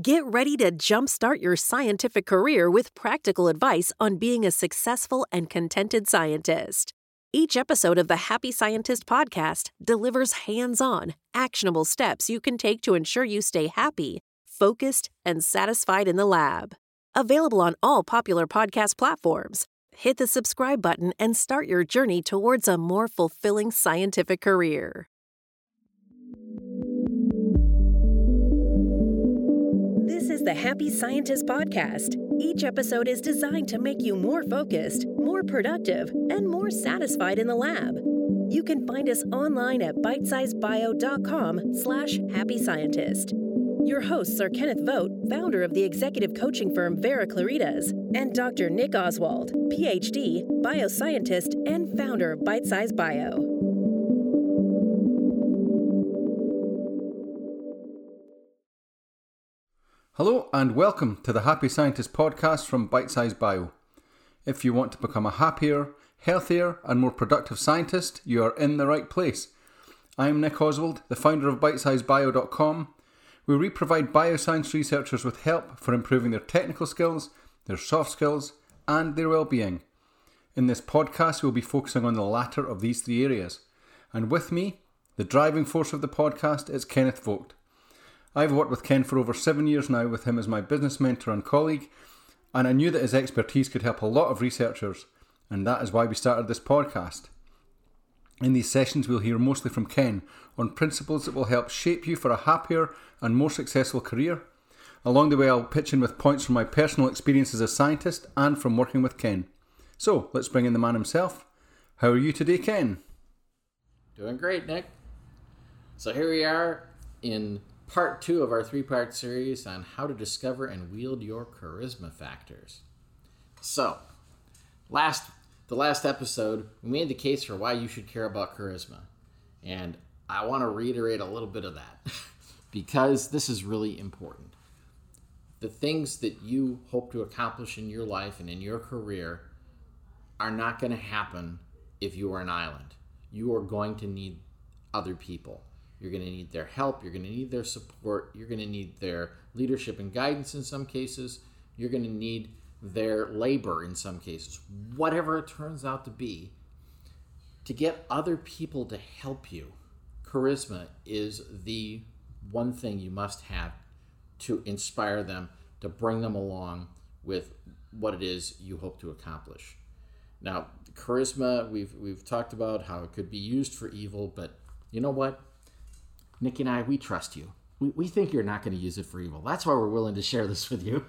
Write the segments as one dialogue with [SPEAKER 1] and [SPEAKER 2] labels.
[SPEAKER 1] Get ready to jumpstart your scientific career with practical advice on being a successful and contented scientist. Each episode of the Happy Scientist podcast delivers hands on, actionable steps you can take to ensure you stay happy, focused, and satisfied in the lab. Available on all popular podcast platforms. Hit the subscribe button and start your journey towards a more fulfilling scientific career. The Happy Scientist Podcast. Each episode is designed to make you more focused, more productive, and more satisfied in the lab. You can find us online at bitesizebio.com slash happy scientist. Your hosts are Kenneth Vogt, founder of the executive coaching firm Vera Claritas, and Dr. Nick Oswald, PhD, bioscientist, and founder of Bite Size Bio.
[SPEAKER 2] Hello and welcome to the Happy Scientist podcast from Bite Size Bio. If you want to become a happier, healthier, and more productive scientist, you are in the right place. I'm Nick Oswald, the founder of BiteSizeBio.com. where we provide bioscience researchers with help for improving their technical skills, their soft skills, and their well-being. In this podcast, we'll be focusing on the latter of these three areas. And with me, the driving force of the podcast is Kenneth Vogt. I've worked with Ken for over seven years now, with him as my business mentor and colleague, and I knew that his expertise could help a lot of researchers, and that is why we started this podcast. In these sessions, we'll hear mostly from Ken on principles that will help shape you for a happier and more successful career. Along the way, I'll pitch in with points from my personal experience as a scientist and from working with Ken. So, let's bring in the man himself. How are you today, Ken?
[SPEAKER 3] Doing great, Nick. So here we are in part two of our three part series on how to discover and wield your charisma factors. So, last the last episode, we made the case for why you should care about charisma. And I want to reiterate a little bit of that because this is really important. The things that you hope to accomplish in your life and in your career are not going to happen if you are an island. You are going to need other people. You're going to need their help. You're going to need their support. You're going to need their leadership and guidance in some cases. You're going to need their labor in some cases. Whatever it turns out to be, to get other people to help you, charisma is the one thing you must have to inspire them, to bring them along with what it is you hope to accomplish. Now, charisma, we've we've talked about how it could be used for evil, but you know what? Nikki and I, we trust you. We, we think you're not going to use it for evil. That's why we're willing to share this with you.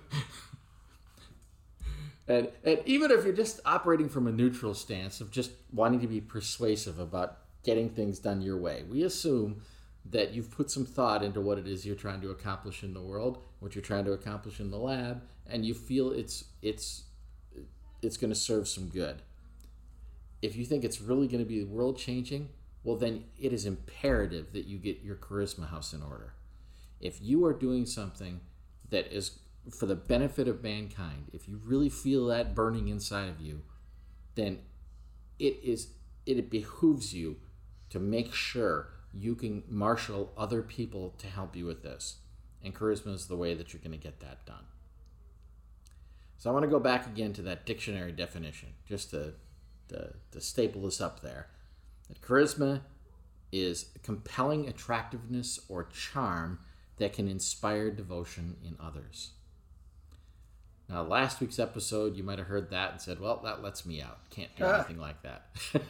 [SPEAKER 3] and, and even if you're just operating from a neutral stance of just wanting to be persuasive about getting things done your way, we assume that you've put some thought into what it is you're trying to accomplish in the world, what you're trying to accomplish in the lab, and you feel it's it's it's going to serve some good. If you think it's really going to be world changing, well, then it is imperative that you get your charisma house in order. If you are doing something that is for the benefit of mankind, if you really feel that burning inside of you, then it is it behooves you to make sure you can marshal other people to help you with this. And charisma is the way that you're going to get that done. So I want to go back again to that dictionary definition, just to, to, to staple this up there. That charisma is compelling attractiveness or charm that can inspire devotion in others. Now, last week's episode, you might have heard that and said, well, that lets me out. Can't do ah. anything like that.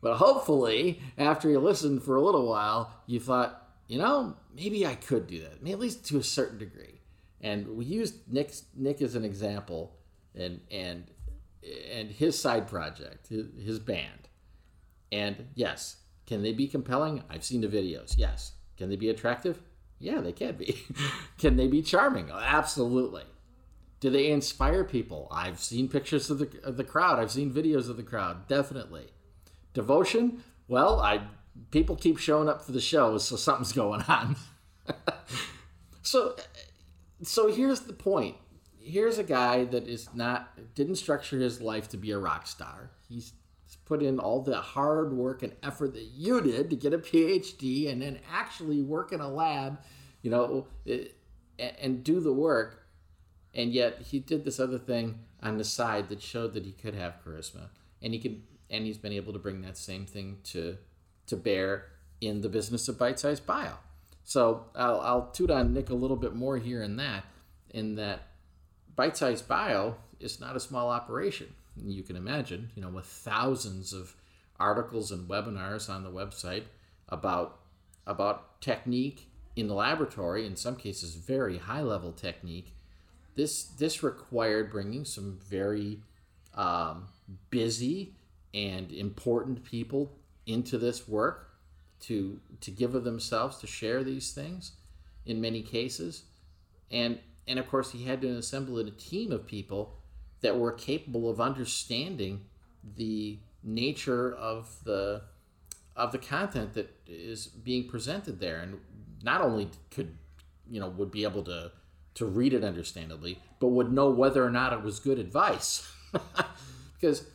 [SPEAKER 3] but hopefully, after you listened for a little while, you thought, you know, maybe I could do that, maybe at least to a certain degree. And we used Nick, Nick as an example and, and, and his side project, his, his band. And yes, can they be compelling? I've seen the videos. Yes. Can they be attractive? Yeah, they can be. can they be charming? Absolutely. Do they inspire people? I've seen pictures of the, of the crowd. I've seen videos of the crowd. Definitely. Devotion? Well, I people keep showing up for the shows, so something's going on. so so here's the point. Here's a guy that is not didn't structure his life to be a rock star. He's put in all the hard work and effort that you did to get a PhD and then actually work in a lab, you know, and, do the work. And yet he did this other thing on the side that showed that he could have charisma, and he could, and he's been able to bring that same thing to to bear in the business of bite sized bio. So I'll, I'll toot on Nick a little bit more here in that, in that bite sized bio is not a small operation. You can imagine, you know, with thousands of articles and webinars on the website about about technique in the laboratory, in some cases very high level technique. This this required bringing some very um, busy and important people into this work to to give of themselves to share these things in many cases and and of course he had to assemble a team of people that were capable of understanding the nature of the of the content that is being presented there and not only could you know would be able to to read it understandably but would know whether or not it was good advice because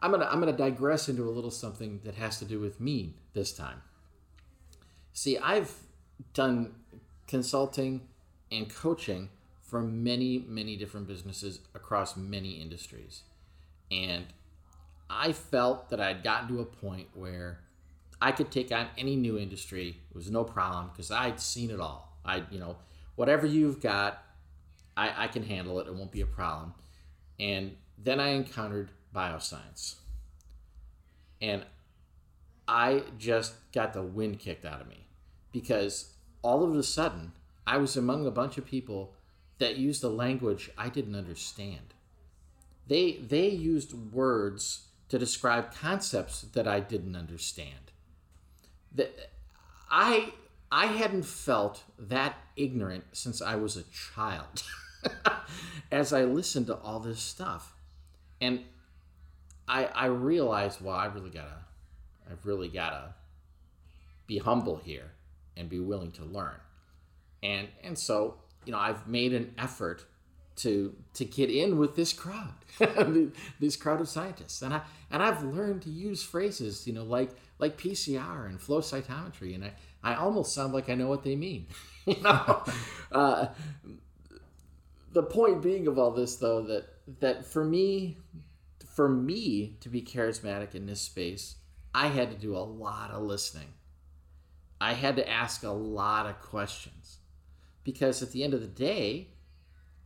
[SPEAKER 3] I'm gonna I'm gonna digress into a little something that has to do with me this time. See, I've done consulting and coaching for many many different businesses across many industries, and I felt that I'd gotten to a point where I could take on any new industry. It was no problem because I'd seen it all. I you know whatever you've got, I, I can handle it. It won't be a problem. And then I encountered bioscience. And I just got the wind kicked out of me because all of a sudden I was among a bunch of people that used a language I didn't understand. They they used words to describe concepts that I didn't understand. That I I hadn't felt that ignorant since I was a child. As I listened to all this stuff. And I I realized, well, I really gotta, I've really gotta be humble here and be willing to learn, and and so you know I've made an effort to to get in with this crowd, this crowd of scientists, and I and I've learned to use phrases, you know, like like PCR and flow cytometry, and I I almost sound like I know what they mean, you know. uh, the point being of all this, though, that that for me, for me to be charismatic in this space, I had to do a lot of listening. I had to ask a lot of questions because at the end of the day,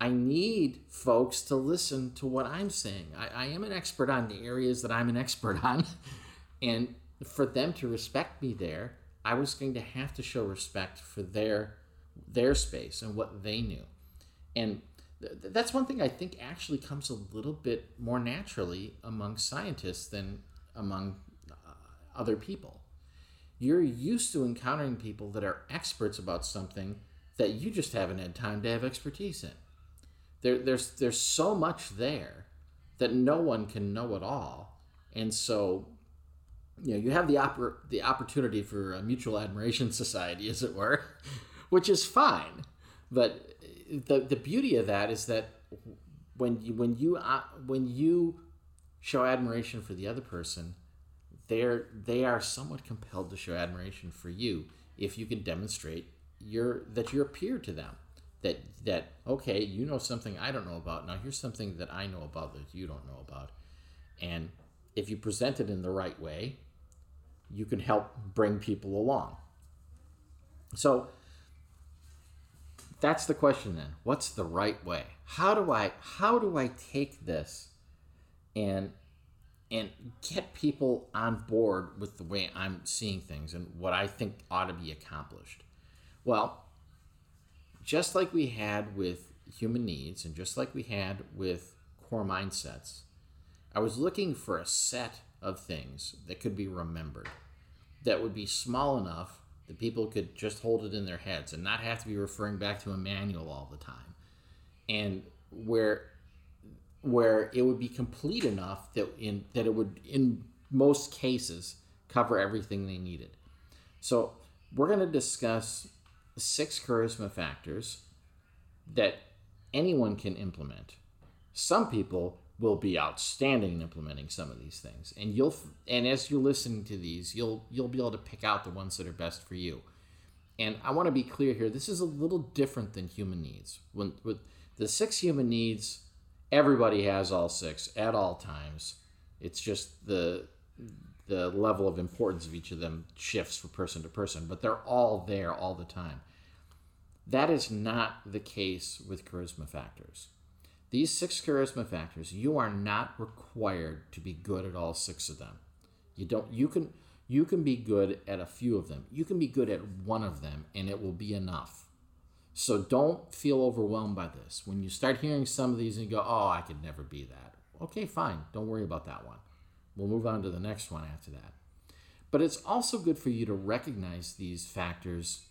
[SPEAKER 3] I need folks to listen to what I'm saying. I, I am an expert on the areas that I'm an expert on. and for them to respect me there, I was going to have to show respect for their their space and what they knew. And that's one thing I think actually comes a little bit more naturally among scientists than among uh, other people. You're used to encountering people that are experts about something that you just haven't had time to have expertise in. There, there's there's so much there that no one can know it all, and so you know you have the oppor- the opportunity for a mutual admiration society, as it were, which is fine. But the the beauty of that is that when you when you uh, when you show admiration for the other person, they're they are somewhat compelled to show admiration for you if you can demonstrate your that you're a peer to them. That that okay, you know something I don't know about. Now here's something that I know about that you don't know about, and if you present it in the right way, you can help bring people along. So that's the question then. What's the right way? How do I how do I take this and and get people on board with the way I'm seeing things and what I think ought to be accomplished? Well, just like we had with human needs and just like we had with core mindsets, I was looking for a set of things that could be remembered that would be small enough that people could just hold it in their heads and not have to be referring back to a manual all the time. And where where it would be complete enough that in that it would in most cases cover everything they needed. So we're going to discuss six charisma factors that anyone can implement some people will be outstanding in implementing some of these things and you'll and as you're listening to these you'll you'll be able to pick out the ones that are best for you and I want to be clear here. This is a little different than human needs. When with the six human needs, everybody has all six at all times. It's just the the level of importance of each of them shifts from person to person, but they're all there all the time. That is not the case with charisma factors. These six charisma factors, you are not required to be good at all six of them. You don't you can you can be good at a few of them. You can be good at one of them and it will be enough. So don't feel overwhelmed by this. When you start hearing some of these and you go, "Oh, I could never be that." Okay, fine. Don't worry about that one. We'll move on to the next one after that. But it's also good for you to recognize these factors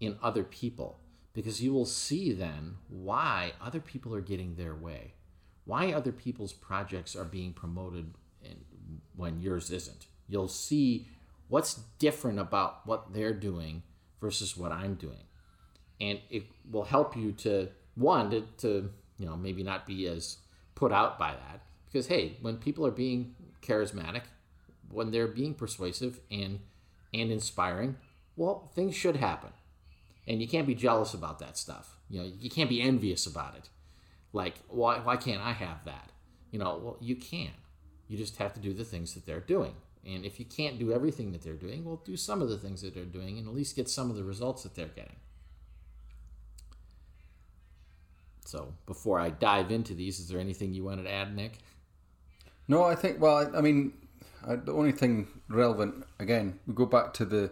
[SPEAKER 3] in other people because you will see then why other people are getting their way, why other people's projects are being promoted when yours isn't. You'll see what's different about what they're doing versus what I'm doing. And it will help you to, one, to, to you know, maybe not be as put out by that. Because, hey, when people are being charismatic, when they're being persuasive and and inspiring, well, things should happen and you can't be jealous about that stuff. You know, you can't be envious about it. Like, why why can't I have that? You know, well, you can. You just have to do the things that they're doing. And if you can't do everything that they're doing, well, do some of the things that they're doing and at least get some of the results that they're getting. So, before I dive into these, is there anything you wanted to add, Nick?
[SPEAKER 2] No, I think, well, I, I mean, I, the only thing relevant, again, we go back to the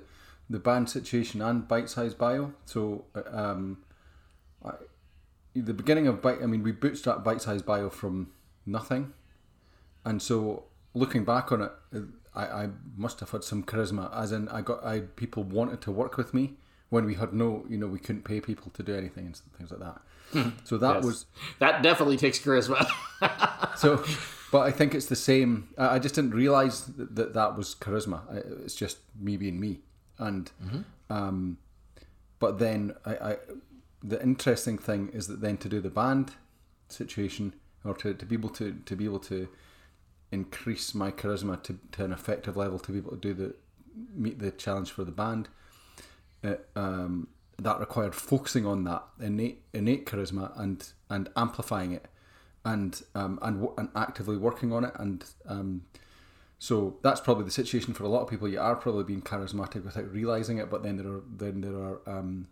[SPEAKER 2] the band situation and bite size bio. So um, I, the beginning of bite, I mean, we bootstrapped bite size bio from nothing, and so looking back on it, I, I must have had some charisma. As in, I got I people wanted to work with me when we had no, you know, we couldn't pay people to do anything and things like that. Hmm. So that yes. was
[SPEAKER 3] that definitely takes charisma.
[SPEAKER 2] so, but I think it's the same. I just didn't realize that that, that was charisma. It's just me being me and mm-hmm. um, but then I, I the interesting thing is that then to do the band situation or to, to be able to to be able to increase my charisma to, to an effective level to be able to do the meet the challenge for the band it, um, that required focusing on that innate innate charisma and and amplifying it and um, and and actively working on it and um, so that's probably the situation for a lot of people. You are probably being charismatic without realizing it, but then there are then there are um,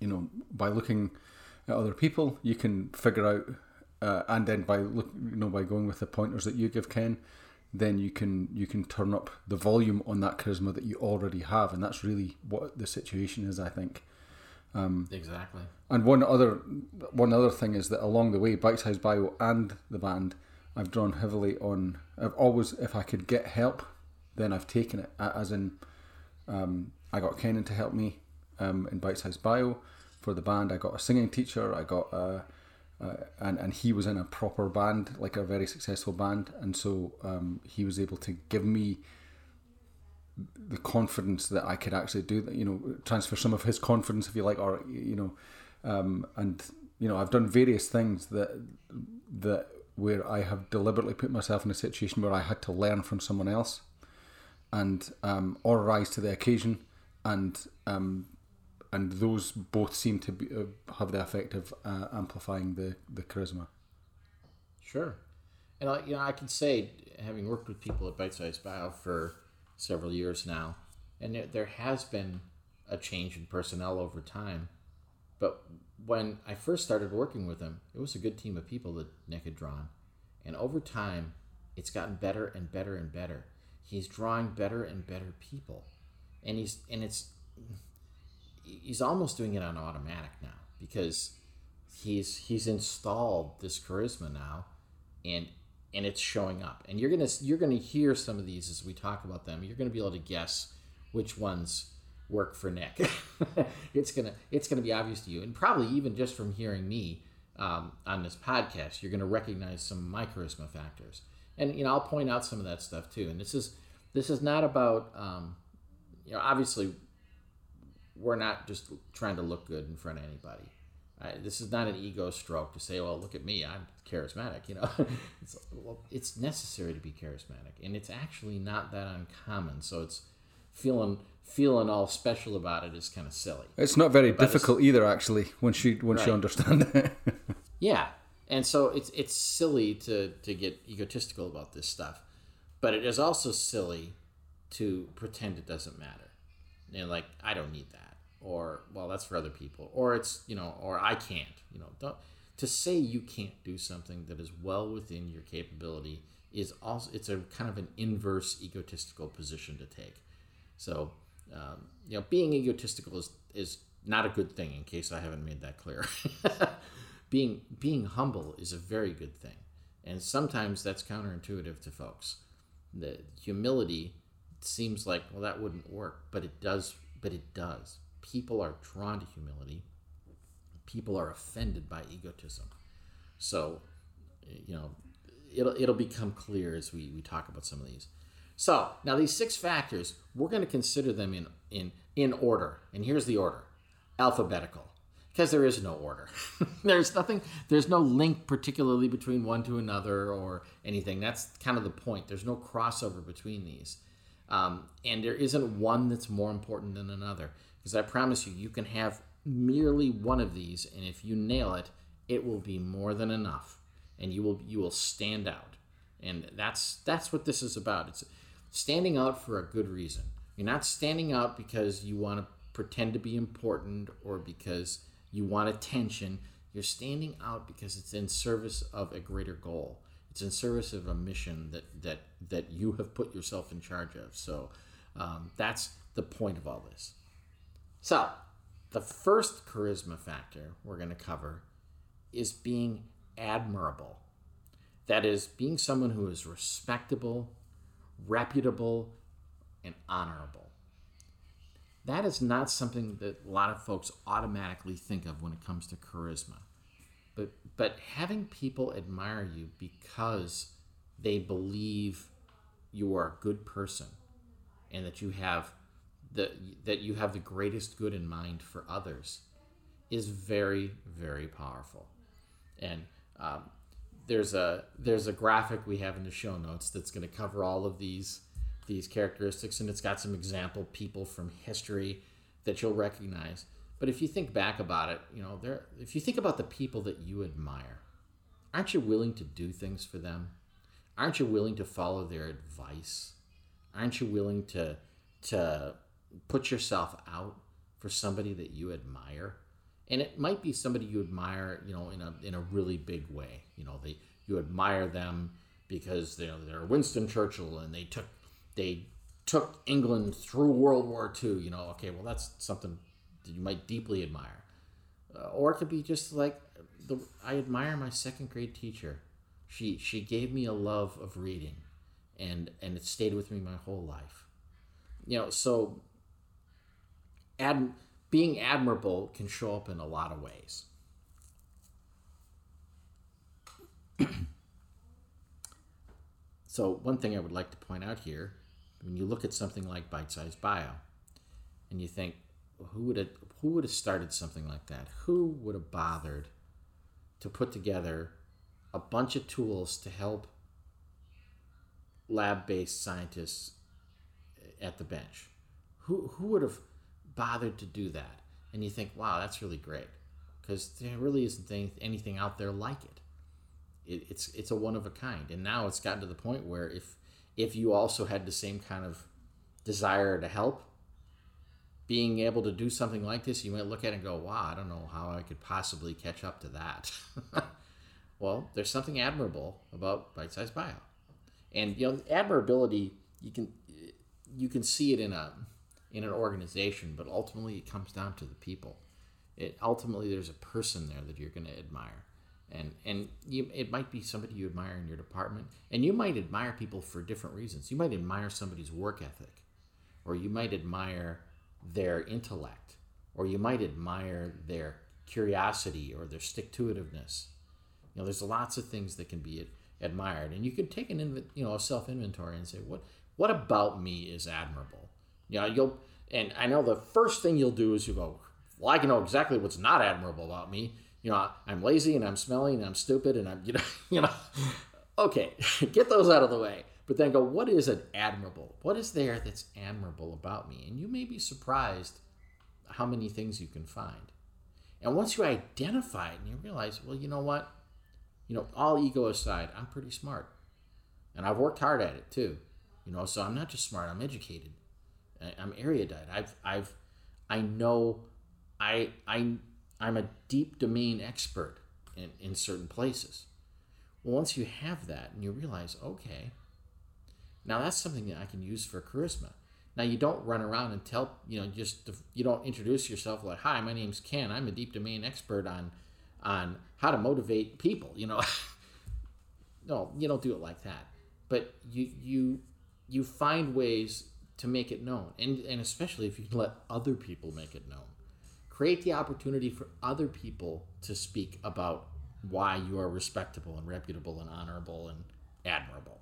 [SPEAKER 2] you know by looking at other people, you can figure out, uh, and then by look you know by going with the pointers that you give Ken, then you can you can turn up the volume on that charisma that you already have, and that's really what the situation is. I think.
[SPEAKER 3] Um, exactly.
[SPEAKER 2] And one other one other thing is that along the way, Bite Size Bio and the band I've drawn heavily on. I've always, if I could get help, then I've taken it. As in, um, I got Kenan to help me um, in Bite Size Bio for the band. I got a singing teacher. I got a, uh, and and he was in a proper band, like a very successful band, and so um, he was able to give me the confidence that I could actually do that. You know, transfer some of his confidence, if you like, or you know, um, and you know, I've done various things that that where I have deliberately put myself in a situation where I had to learn from someone else, and um, or rise to the occasion, and um, and those both seem to be, uh, have the effect of uh, amplifying the the charisma.
[SPEAKER 3] Sure, and I, you know I can say, having worked with people at Bite Size Bio for several years now, and there, there has been a change in personnel over time, but when I first started working with him, it was a good team of people that Nick had drawn. And over time, it's gotten better and better and better. He's drawing better and better people. And he's and it's he's almost doing it on automatic now because he's he's installed this charisma now and and it's showing up. And you're gonna you're gonna hear some of these as we talk about them. You're gonna be able to guess which ones work for Nick. it's gonna it's gonna be obvious to you, and probably even just from hearing me um, on this podcast, you're gonna recognize some of my charisma factors. And you know, I'll point out some of that stuff too. And this is this is not about um, you know, obviously, we're not just trying to look good in front of anybody. This is not an ego stroke to say, "Well, look at me, I'm charismatic." You know, it's well, it's necessary to be charismatic, and it's actually not that uncommon. So it's feeling feeling all special about it is kind of silly.
[SPEAKER 2] It's not very difficult either, actually, once you once you understand it.
[SPEAKER 3] Yeah, and so it's it's silly to to get egotistical about this stuff, but it is also silly to pretend it doesn't matter. You know, like I don't need that, or well, that's for other people, or it's you know, or I can't. You know, don't to say you can't do something that is well within your capability is also it's a kind of an inverse egotistical position to take. So, um, you know, being egotistical is is not a good thing. In case I haven't made that clear, being being humble is a very good thing, and sometimes that's counterintuitive to folks. The humility seems like well that wouldn't work, but it does. But it does. People are drawn to humility. People are offended by egotism. So, you know, it'll it'll become clear as we, we talk about some of these. So now these six factors, we're going to consider them in in in order. And here's the order: alphabetical, because there is no order. there's nothing. There's no link particularly between one to another or anything. That's kind of the point. There's no crossover between these, um, and there isn't one that's more important than another. Because I promise you, you can have merely one of these, and if you nail it, it will be more than enough, and you will you will stand out. And that's that's what this is about. It's standing out for a good reason. You're not standing out because you want to pretend to be important or because you want attention. You're standing out because it's in service of a greater goal. It's in service of a mission that that that you have put yourself in charge of. So um, that's the point of all this. So the first charisma factor we're going to cover is being admirable. That is, being someone who is respectable, reputable, and honorable. That is not something that a lot of folks automatically think of when it comes to charisma. But, but having people admire you because they believe you are a good person and that you have the, that you have the greatest good in mind for others is very, very powerful. And um, there's a there's a graphic we have in the show notes that's going to cover all of these these characteristics, and it's got some example people from history that you'll recognize. But if you think back about it, you know, there if you think about the people that you admire, aren't you willing to do things for them? Aren't you willing to follow their advice? Aren't you willing to to put yourself out for somebody that you admire? and it might be somebody you admire, you know, in a in a really big way. You know, they you admire them because they're they're Winston Churchill and they took they took England through World War II. You know, okay, well that's something that you might deeply admire, uh, or it could be just like the I admire my second grade teacher. She she gave me a love of reading, and and it stayed with me my whole life. You know, so being admirable can show up in a lot of ways. so, one thing I would like to point out here when you look at something like Bite Size Bio and you think, who would have who would have started something like that? Who would have bothered to put together a bunch of tools to help lab-based scientists at the bench? Who who would have bothered to do that? And you think, wow, that's really great, because there really isn't anything out there like it. it. It's it's a one of a kind, and now it's gotten to the point where if if you also had the same kind of desire to help, being able to do something like this, you might look at it and go, wow, I don't know how I could possibly catch up to that. well, there's something admirable about bite sized bio. And you know, admirability you can you can see it in a in an organization, but ultimately it comes down to the people. It ultimately there's a person there that you're going to admire, and and you, it might be somebody you admire in your department, and you might admire people for different reasons. You might admire somebody's work ethic, or you might admire their intellect, or you might admire their curiosity or their stick to itiveness. You know, there's lots of things that can be admired, and you can take an you know a self inventory and say what what about me is admirable. You know, you'll and I know the first thing you'll do is you go, well, I can know exactly what's not admirable about me. You know, I'm lazy and I'm smelly and I'm stupid and I'm you know you know. Okay, get those out of the way. but then go, what is an admirable? What is there that's admirable about me? And you may be surprised how many things you can find. And once you identify it and you realize, well, you know what? You know, all ego aside, I'm pretty smart. And I've worked hard at it too. You know, so I'm not just smart, I'm educated. I'm erudite. I've I've I know I I I'm a deep domain expert in, in certain places. Well, once you have that and you realize, okay, now that's something that I can use for charisma. Now you don't run around and tell you know just you don't introduce yourself like, "Hi, my name's Ken. I'm a deep domain expert on on how to motivate people." You know, no, you don't do it like that. But you you you find ways to make it known, and and especially if you can let other people make it known, create the opportunity for other people to speak about why you are respectable and reputable and honorable and admirable.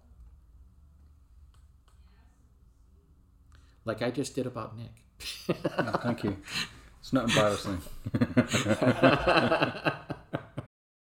[SPEAKER 3] like I just did about Nick.
[SPEAKER 2] thank you. It's not embarrassing.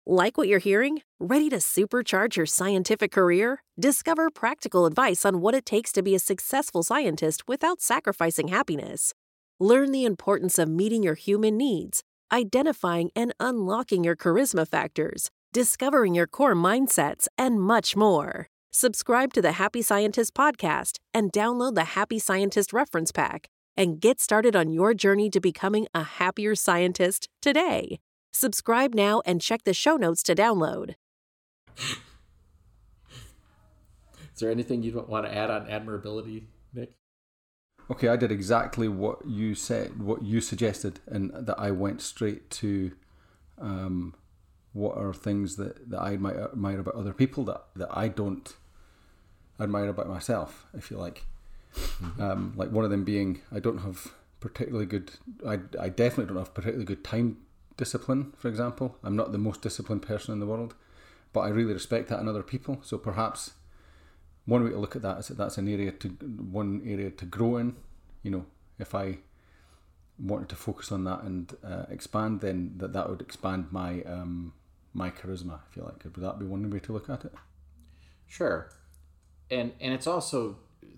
[SPEAKER 1] like what you're hearing? Ready to supercharge your scientific career? Discover practical advice on what it takes to be a successful scientist without sacrificing happiness. Learn the importance of meeting your human needs, identifying and unlocking your charisma factors, discovering your core mindsets, and much more. Subscribe to the Happy Scientist podcast and download the Happy Scientist reference pack and get started on your journey to becoming a happier scientist today. Subscribe now and check the show notes to download.
[SPEAKER 3] Is there anything you want to add on admirability, Nick?
[SPEAKER 2] Okay, I did exactly what you said, what you suggested, and that I went straight to um, what are things that, that I might admire about other people that, that I don't admire about myself, if you like. Mm-hmm. Um, like one of them being, I don't have particularly good. I I definitely don't have particularly good time discipline. For example, I'm not the most disciplined person in the world, but I really respect that in other people. So perhaps one way to look at that is that that's an area to one area to grow in. You know, if I wanted to focus on that and uh, expand, then that that would expand my um, my charisma. If you like, would that be one way to look at it?
[SPEAKER 3] Sure and and it's also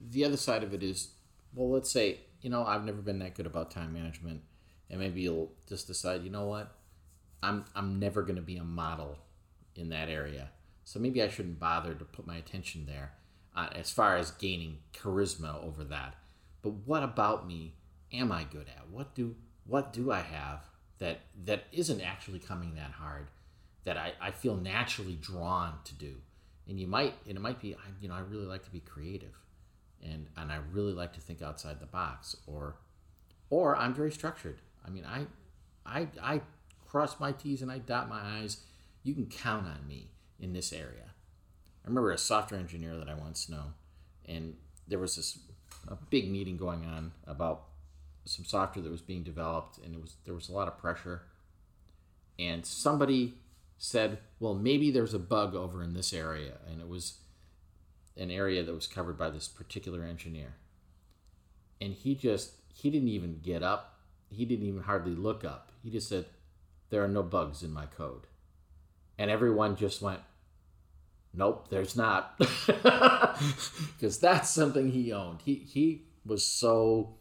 [SPEAKER 3] the other side of it is well let's say you know i've never been that good about time management and maybe you'll just decide you know what? I'm i'm never going to be a model in that area. So maybe i shouldn't bother to put my attention there uh, as far as gaining charisma over that. But what about me am i good at? What do what do i have that that isn't actually coming that hard that i, I feel naturally drawn to do? And you might and it might be you know i really like to be creative and and i really like to think outside the box or or i'm very structured i mean i i i cross my t's and i dot my i's you can count on me in this area i remember a software engineer that i once know and there was this a big meeting going on about some software that was being developed and it was there was a lot of pressure and somebody said, well, maybe there's a bug over in this area. And it was an area that was covered by this particular engineer. And he just, he didn't even get up. He didn't even hardly look up. He just said, there are no bugs in my code. And everyone just went, nope, there's not. Because that's something he owned. He, he was so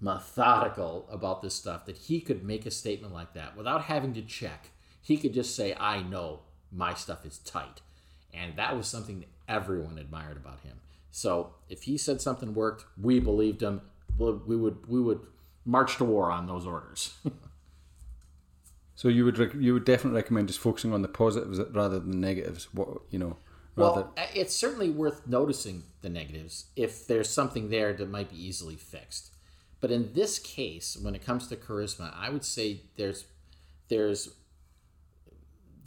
[SPEAKER 3] methodical about this stuff that he could make a statement like that without having to check he could just say, I know my stuff is tight. And that was something that everyone admired about him. So if he said something worked, we believed him. We would we would march to war on those orders.
[SPEAKER 2] so you would rec- you would definitely recommend just focusing on the positives rather than the negatives. What you know. Rather...
[SPEAKER 3] Well, it's certainly worth noticing the negatives if there's something there that might be easily fixed. But in this case, when it comes to charisma, I would say there's there's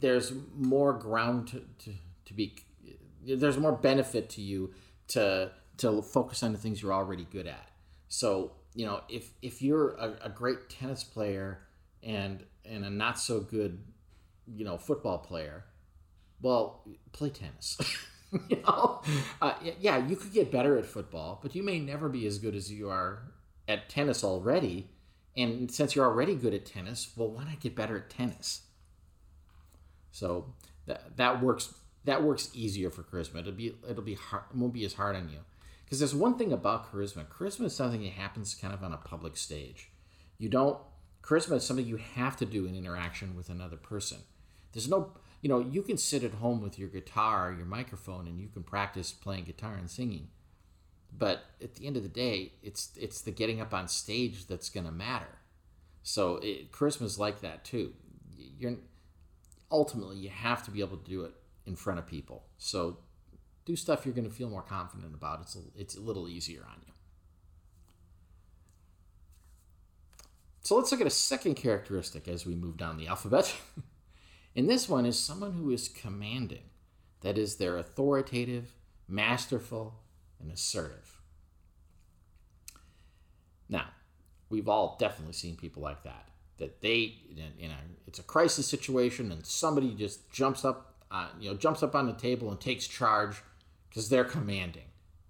[SPEAKER 3] there's more ground to, to, to be there's more benefit to you to to focus on the things you're already good at so you know if if you're a, a great tennis player and and a not so good you know football player well play tennis you know uh, yeah you could get better at football but you may never be as good as you are at tennis already and since you're already good at tennis well why not get better at tennis so that that works that works easier for charisma. It'll be it'll be hard. It won't be as hard on you because there's one thing about charisma. Charisma is something that happens kind of on a public stage. You don't charisma is something you have to do in interaction with another person. There's no you know you can sit at home with your guitar, your microphone, and you can practice playing guitar and singing. But at the end of the day, it's it's the getting up on stage that's going to matter. So it, charisma is like that too. You're ultimately you have to be able to do it in front of people. So do stuff you're going to feel more confident about. It's a, it's a little easier on you. So let's look at a second characteristic as we move down the alphabet. and this one is someone who is commanding. That is, they're authoritative, masterful, and assertive. Now, we've all definitely seen people like that. That they, you know, it's a crisis situation and somebody just jumps up, uh, you know, jumps up on the table and takes charge because they're commanding.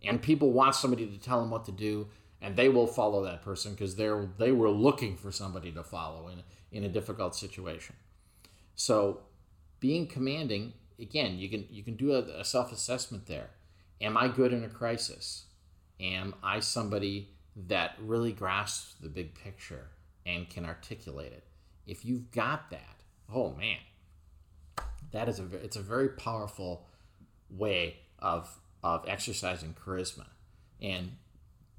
[SPEAKER 3] And people want somebody to tell them what to do, and they will follow that person because they're they were looking for somebody to follow in in a difficult situation. So, being commanding again, you can you can do a, a self assessment there. Am I good in a crisis? Am I somebody that really grasps the big picture and can articulate it? If you've got that, oh man, that is a it's a very powerful way of of exercising charisma. And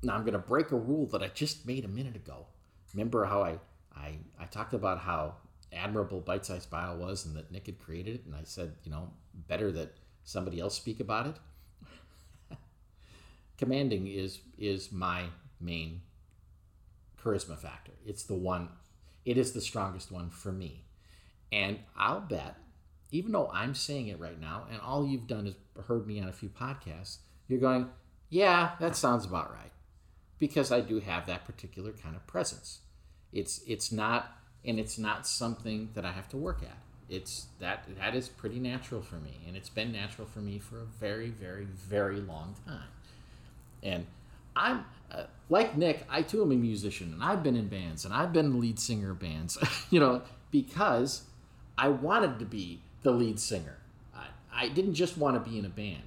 [SPEAKER 3] now I'm going to break a rule that I just made a minute ago. Remember how I I, I talked about how admirable bite sized bio was and that Nick had created it, and I said, you know, better that somebody else speak about it commanding is is my main charisma factor. It's the one it is the strongest one for me. And I'll bet even though I'm saying it right now and all you've done is heard me on a few podcasts, you're going, "Yeah, that sounds about right." Because I do have that particular kind of presence. It's it's not and it's not something that I have to work at. It's that that is pretty natural for me and it's been natural for me for a very very very long time. And I'm uh, like Nick, I too am a musician, and I've been in bands, and I've been the lead singer of bands, you know, because I wanted to be the lead singer. I, I didn't just want to be in a band.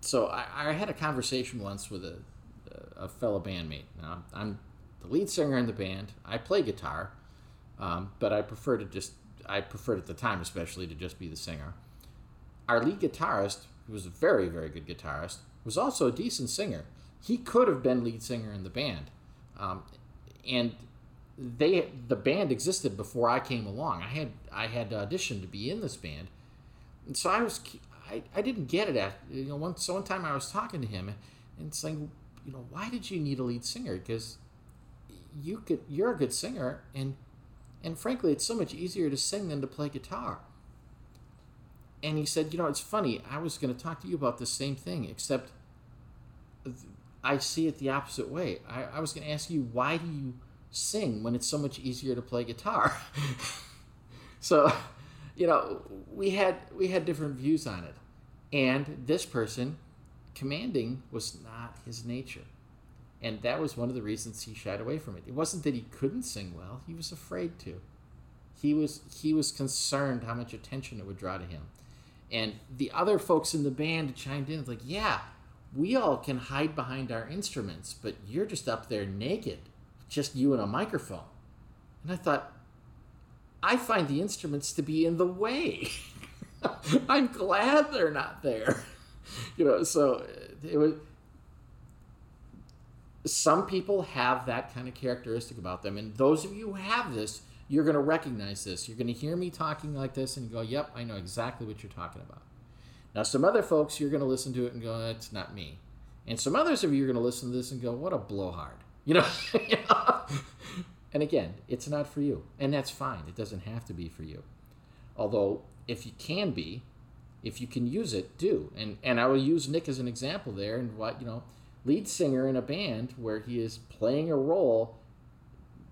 [SPEAKER 3] So I, I had a conversation once with a, a fellow bandmate. Now, I'm the lead singer in the band. I play guitar, um, but I prefer to just, I preferred at the time especially to just be the singer. Our lead guitarist, who was a very, very good guitarist, was also a decent singer. He could have been lead singer in the band, um, and they the band existed before I came along. I had I had auditioned to be in this band, and so I was I, I didn't get it at you know one so one time I was talking to him and saying you know why did you need a lead singer because you could you're a good singer and and frankly it's so much easier to sing than to play guitar and he said, You know, it's funny. I was going to talk to you about the same thing, except I see it the opposite way. I, I was going to ask you, why do you sing when it's so much easier to play guitar? so, you know, we had we had different views on it, and this person, commanding, was not his nature, and that was one of the reasons he shied away from it. It wasn't that he couldn't sing well; he was afraid to. He was he was concerned how much attention it would draw to him and the other folks in the band chimed in, like, yeah, we all can hide behind our instruments, but you're just up there naked, just you and a microphone. And I thought, I find the instruments to be in the way. I'm glad they're not there. you know, so uh, it was. Some people have that kind of characteristic about them, and those of you who have this, you're going to recognize this. You're going to hear me talking like this and go, yep, I know exactly what you're talking about. Now, some other folks, you're going to listen to it and go, that's not me. And some others of you are going to listen to this and go, what a blowhard. You know? and again, it's not for you. And that's fine. It doesn't have to be for you. Although, if you can be, if you can use it, do. And and I will use Nick as an example there and what, you know, lead singer in a band where he is playing a role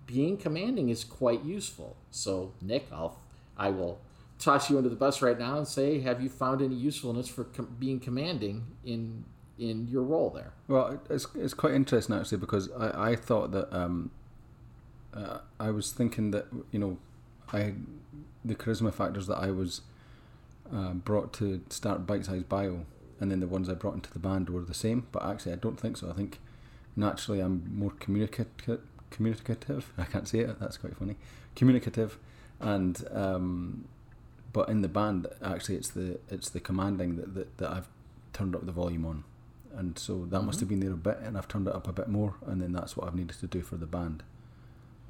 [SPEAKER 3] being commanding is quite useful. So, Nick, I'll I will toss you under the bus right now and say, have you found any usefulness for com- being commanding in in your role there?
[SPEAKER 2] Well, it's it's quite interesting actually because I I thought that um, uh, I was thinking that you know I the charisma factors that I was uh, brought to start Bite Size Bio, and then the ones I brought into the band were the same. But actually, I don't think so. I think naturally I'm more communicative. Communicative. I can't say it. That's quite funny. Communicative, and um, but in the band, actually, it's the it's the commanding that that, that I've turned up the volume on, and so that mm-hmm. must have been there a bit, and I've turned it up a bit more, and then that's what I've needed to do for the band.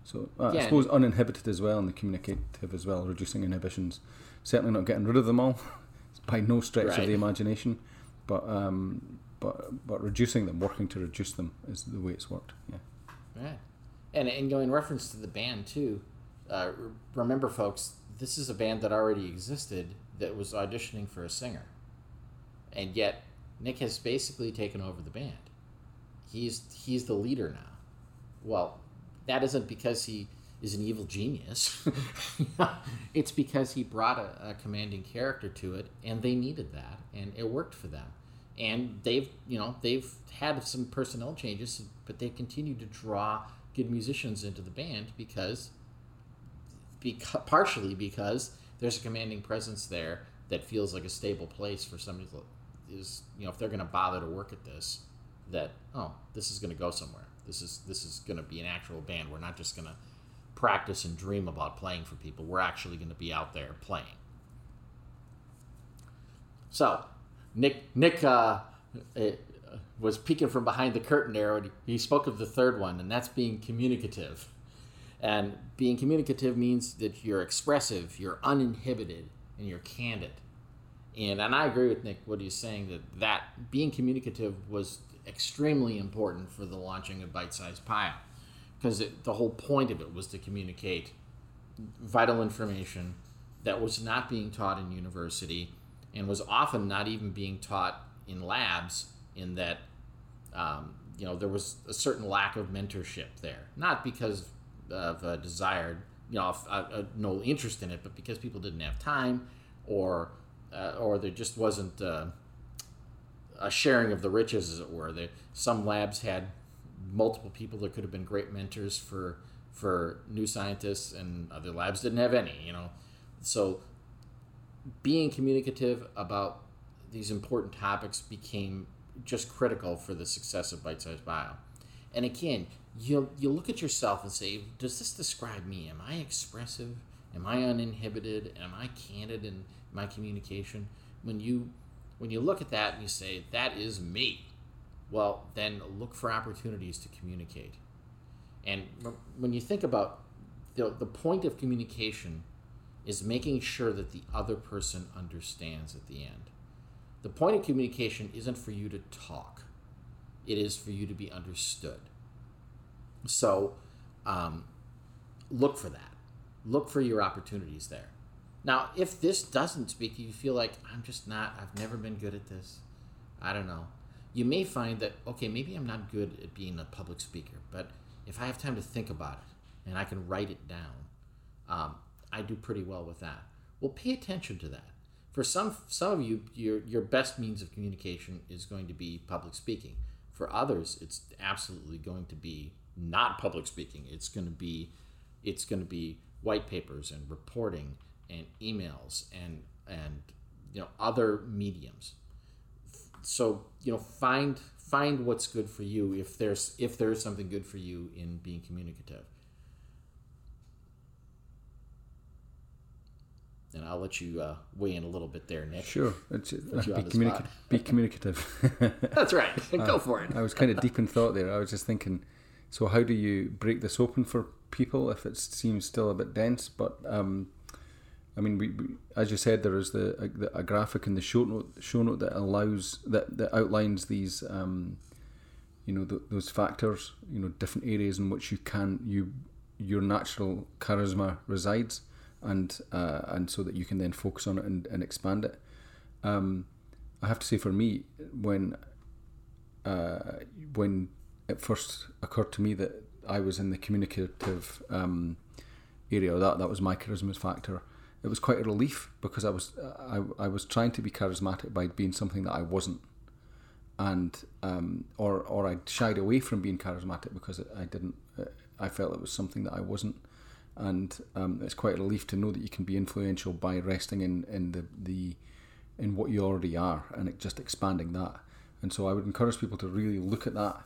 [SPEAKER 2] So uh, yeah. I suppose uninhibited as well, and the communicative as well, reducing inhibitions. Certainly not getting rid of them all, by no stretch right. of the imagination, but um, but but reducing them, working to reduce them, is the way it's worked. Yeah.
[SPEAKER 3] Right, and and going reference to the band too. Uh, remember, folks, this is a band that already existed that was auditioning for a singer, and yet Nick has basically taken over the band. He's he's the leader now. Well, that isn't because he is an evil genius. it's because he brought a, a, commanding character to it, and they needed that, and it worked for them. And they've, you know, they've had some personnel changes, but they continue to draw good musicians into the band because, because partially because there's a commanding presence there that feels like a stable place for somebody is, you know, if they're going to bother to work at this, that oh, this is going to go somewhere. This is this is going to be an actual band. We're not just going to practice and dream about playing for people. We're actually going to be out there playing. So, Nick Nick uh, was peeking from behind the curtain there, and he spoke of the third one, and that's being communicative. And being communicative means that you're expressive, you're uninhibited, and you're candid. And and I agree with Nick what he's saying that that being communicative was extremely important for the launching of Bite Size Bio because the whole point of it was to communicate vital information that was not being taught in university and was often not even being taught in labs in that um, you know there was a certain lack of mentorship there. Not because of a desired you know a, a, no interest in it but because people didn't have time or uh, or there just wasn't uh, a sharing of the riches as it were there some labs had multiple people that could have been great mentors for for new scientists, and other labs didn't have any. You know, so being communicative about these important topics became just critical for the success of Bite Size Bio. And again, you you look at yourself and say, does this describe me? Am I expressive? Am I uninhibited? Am I candid in my communication? When you when you look at that and you say, that is me, well, then look for opportunities to communicate. And when you think about the, the point of communication is making sure that the other person understands at the end. The point of communication isn't for you to talk, it is for you to be understood. So um, look for that. Look for your opportunities there. Now, if this doesn't speak to you, feel like I'm just not, I've never been good at this. I don't know. You may find that okay maybe i'm not good at being a public speaker but if i have time to think about it and i can write it down um, i do pretty well with that. Well pay attention to that. For some some of you your your best means of communication is going to be public speaking. For others it's absolutely going to be not public speaking. It's going to be it's going to be white papers and reporting and emails and and you know other mediums so you know find find what's good for you if there's if there's something good for you in being communicative and I'll let you uh, weigh in a little bit there, Nick.
[SPEAKER 2] Sure, it's, uh, be, communica- be, communicative.
[SPEAKER 3] That's right. Go
[SPEAKER 2] uh,
[SPEAKER 3] for it.
[SPEAKER 2] I was kind of deep in thought there. I was just thinking, so how do you break this open for people if it seems still a bit dense? But um, I mean, we, we, as you said, there is the a, a, graphic in the show note show note that allows that that outlines these, um, you know, those factors, you know, different areas in which you can you your natural charisma resides, and uh, and so that you can then focus on it and, and expand it. Um, I have to say, for me, when uh, when it first occurred to me that I was in the communicative um, area, that that was my charisma factor it was quite a relief because I was I, I was trying to be charismatic by being something that I wasn't, and um, or or I shied away from being charismatic because I didn't I felt it was something that I wasn't, and um, it's quite a relief to know that you can be influential by resting in in the the in what you already are and just expanding that. And so I would encourage people to really look at that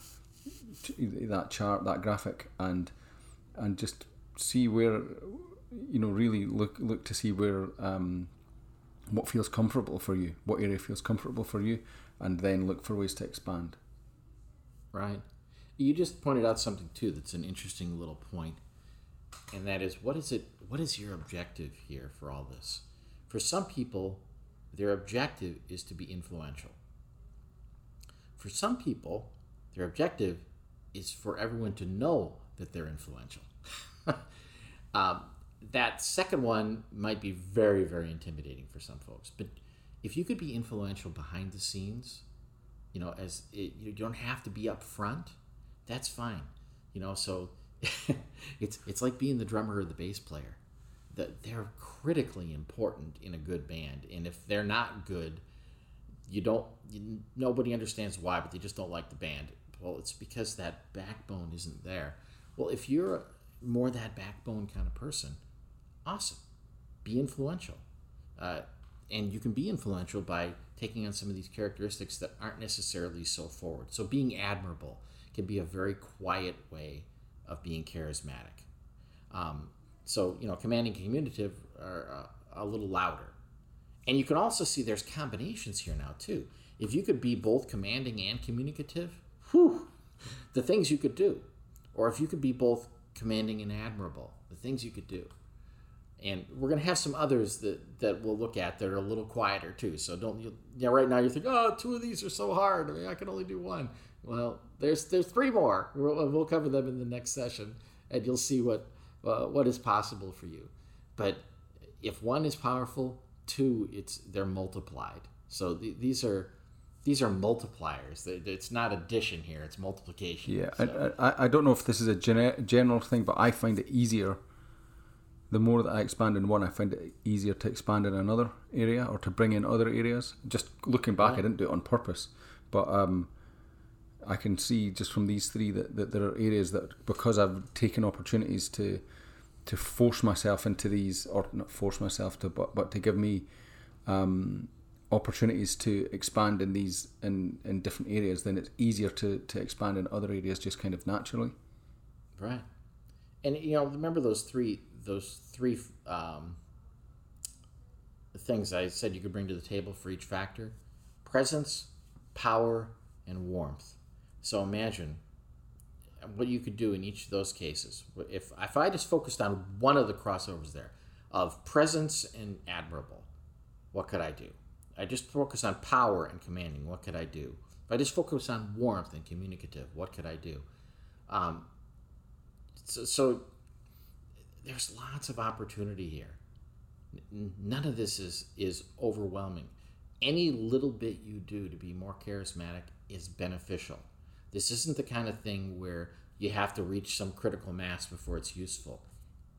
[SPEAKER 2] that chart, that graphic, and and just see where you know really look look to see where um, what feels comfortable for you, what area feels comfortable for you, and then look for ways to expand.
[SPEAKER 3] Right. You just pointed out something too that's an interesting little point, and that is what is it? What is your objective here for all this? For some people, their objective is to be influential. For some people, their objective is for everyone to know that they're influential. um, that second one might be very, very intimidating for some folks. But if you could be influential behind the scenes, you know, as it, you don't have to be up front, that's fine. You know, so it's it's like being the drummer or the bass player. That they're critically important in a good band, and if they're not good, you don't. You, nobody understands why, but they just don't like the band. Well, it's because that backbone isn't there. Well, if you're more that backbone kind of person, awesome. Be influential. Uh, and you can be influential by taking on some of these characteristics that aren't necessarily so forward. So being admirable can be a very quiet way of being charismatic. Um, so, you know, commanding communicative are uh, a little louder. And you can also see there's combinations here now, too. If you could be both commanding and communicative, whew, the things you could do. Or if you could be both commanding and admirable, the things you could do and we're gonna have some others that that we'll look at that are a little quieter too. So don't you? Yeah, right now you think, oh, two of these are so hard. I mean, I can only do one. Well, there's there's three more. We'll, we'll cover them in the next session, and you'll see what uh, what is possible for you. But if one is powerful, two it's they're multiplied. So th- these are these are multipliers. It's not addition here; it's multiplication.
[SPEAKER 2] Yeah,
[SPEAKER 3] so.
[SPEAKER 2] I, I, I don't know if this is a general thing, but I find it easier the more that I expand in one, I find it easier to expand in another area or to bring in other areas. Just looking back, yeah. I didn't do it on purpose, but um, I can see just from these three that, that there are areas that because I've taken opportunities to to force myself into these, or not force myself to, but but to give me um, opportunities to expand in these in in different areas, then it's easier to to expand in other areas just kind of naturally.
[SPEAKER 3] Right, and you know, remember those three those three um, things I said you could bring to the table for each factor presence, power, and warmth. So imagine what you could do in each of those cases. If, if I just focused on one of the crossovers there of presence and admirable, what could I do? I just focus on power and commanding, what could I do? If I just focus on warmth and communicative, what could I do? Um, so, so there's lots of opportunity here. None of this is is overwhelming. Any little bit you do to be more charismatic is beneficial. This isn't the kind of thing where you have to reach some critical mass before it's useful.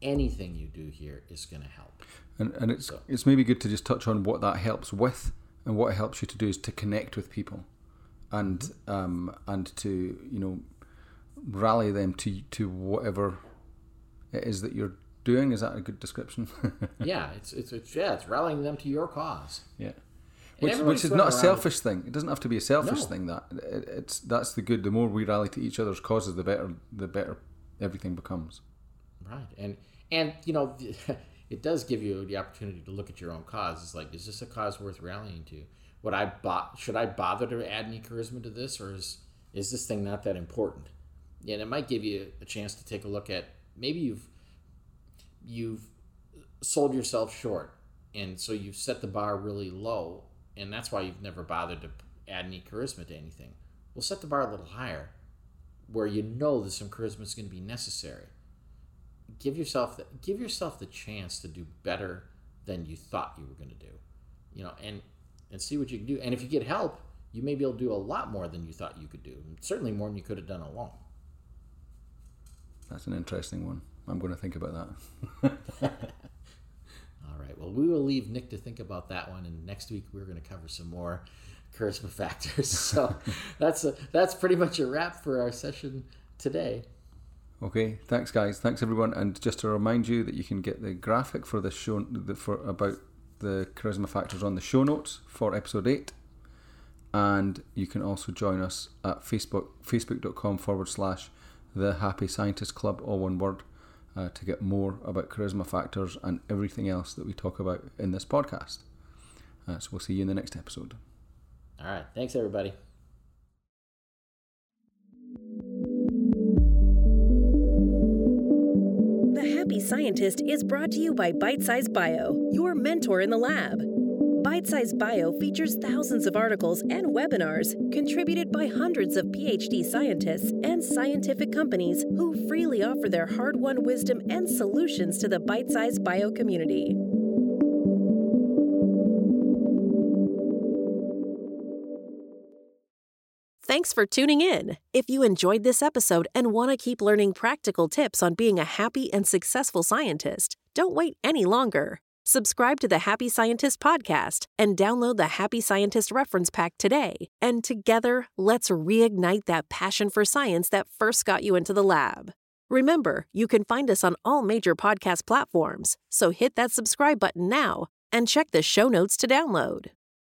[SPEAKER 3] Anything you do here is going to help.
[SPEAKER 2] And, and it's so. it's maybe good to just touch on what that helps with, and what it helps you to do is to connect with people, and mm-hmm. um, and to you know rally them to to whatever it is that you're doing. Is that a good description?
[SPEAKER 3] yeah, it's, it's, it's yeah, it's rallying them to your cause.
[SPEAKER 2] Yeah. Which, which is not a selfish thing. It doesn't have to be a selfish no. thing. That it, it's that's the good. The more we rally to each other's causes, the better the better everything becomes.
[SPEAKER 3] Right, and and you know, it does give you the opportunity to look at your own cause. It's like, is this a cause worth rallying to? Would I bo- should I bother to add any charisma to this, or is is this thing not that important? And it might give you a chance to take a look at maybe you've you've sold yourself short and so you've set the bar really low and that's why you've never bothered to add any charisma to anything. We'll set the bar a little higher where you know that some charisma is going to be necessary. Give yourself the, give yourself the chance to do better than you thought you were going to do you know and and see what you can do. And if you get help you may be able to do a lot more than you thought you could do certainly more than you could have done alone
[SPEAKER 2] that's an interesting one I'm going to think about that.
[SPEAKER 3] All right. Well, we will leave Nick to think about that one, and next week we're going to cover some more charisma factors. So that's a, that's pretty much a wrap for our session today.
[SPEAKER 2] Okay, thanks guys, thanks everyone, and just to remind you that you can get the graphic for the show the, for about the charisma factors on the show notes for episode eight, and you can also join us at Facebook facebook.com forward slash the Happy Scientist Club, all one word, uh, to get more about charisma factors and everything else that we talk about in this podcast. Uh, so we'll see you in the next episode.
[SPEAKER 3] All right, thanks everybody.
[SPEAKER 1] The Happy Scientist is brought to you by Bite Size Bio, your mentor in the lab. Bite Size Bio features thousands of articles and webinars contributed by hundreds of PhD scientists and scientific companies who freely offer their hard won wisdom and solutions to the Bite Size Bio community. Thanks for tuning in. If you enjoyed this episode and want to keep learning practical tips on being a happy and successful scientist, don't wait any longer. Subscribe to the Happy Scientist podcast and download the Happy Scientist reference pack today. And together, let's reignite that passion for science that first got you into the lab. Remember, you can find us on all major podcast platforms, so hit that subscribe button now and check the show notes to download.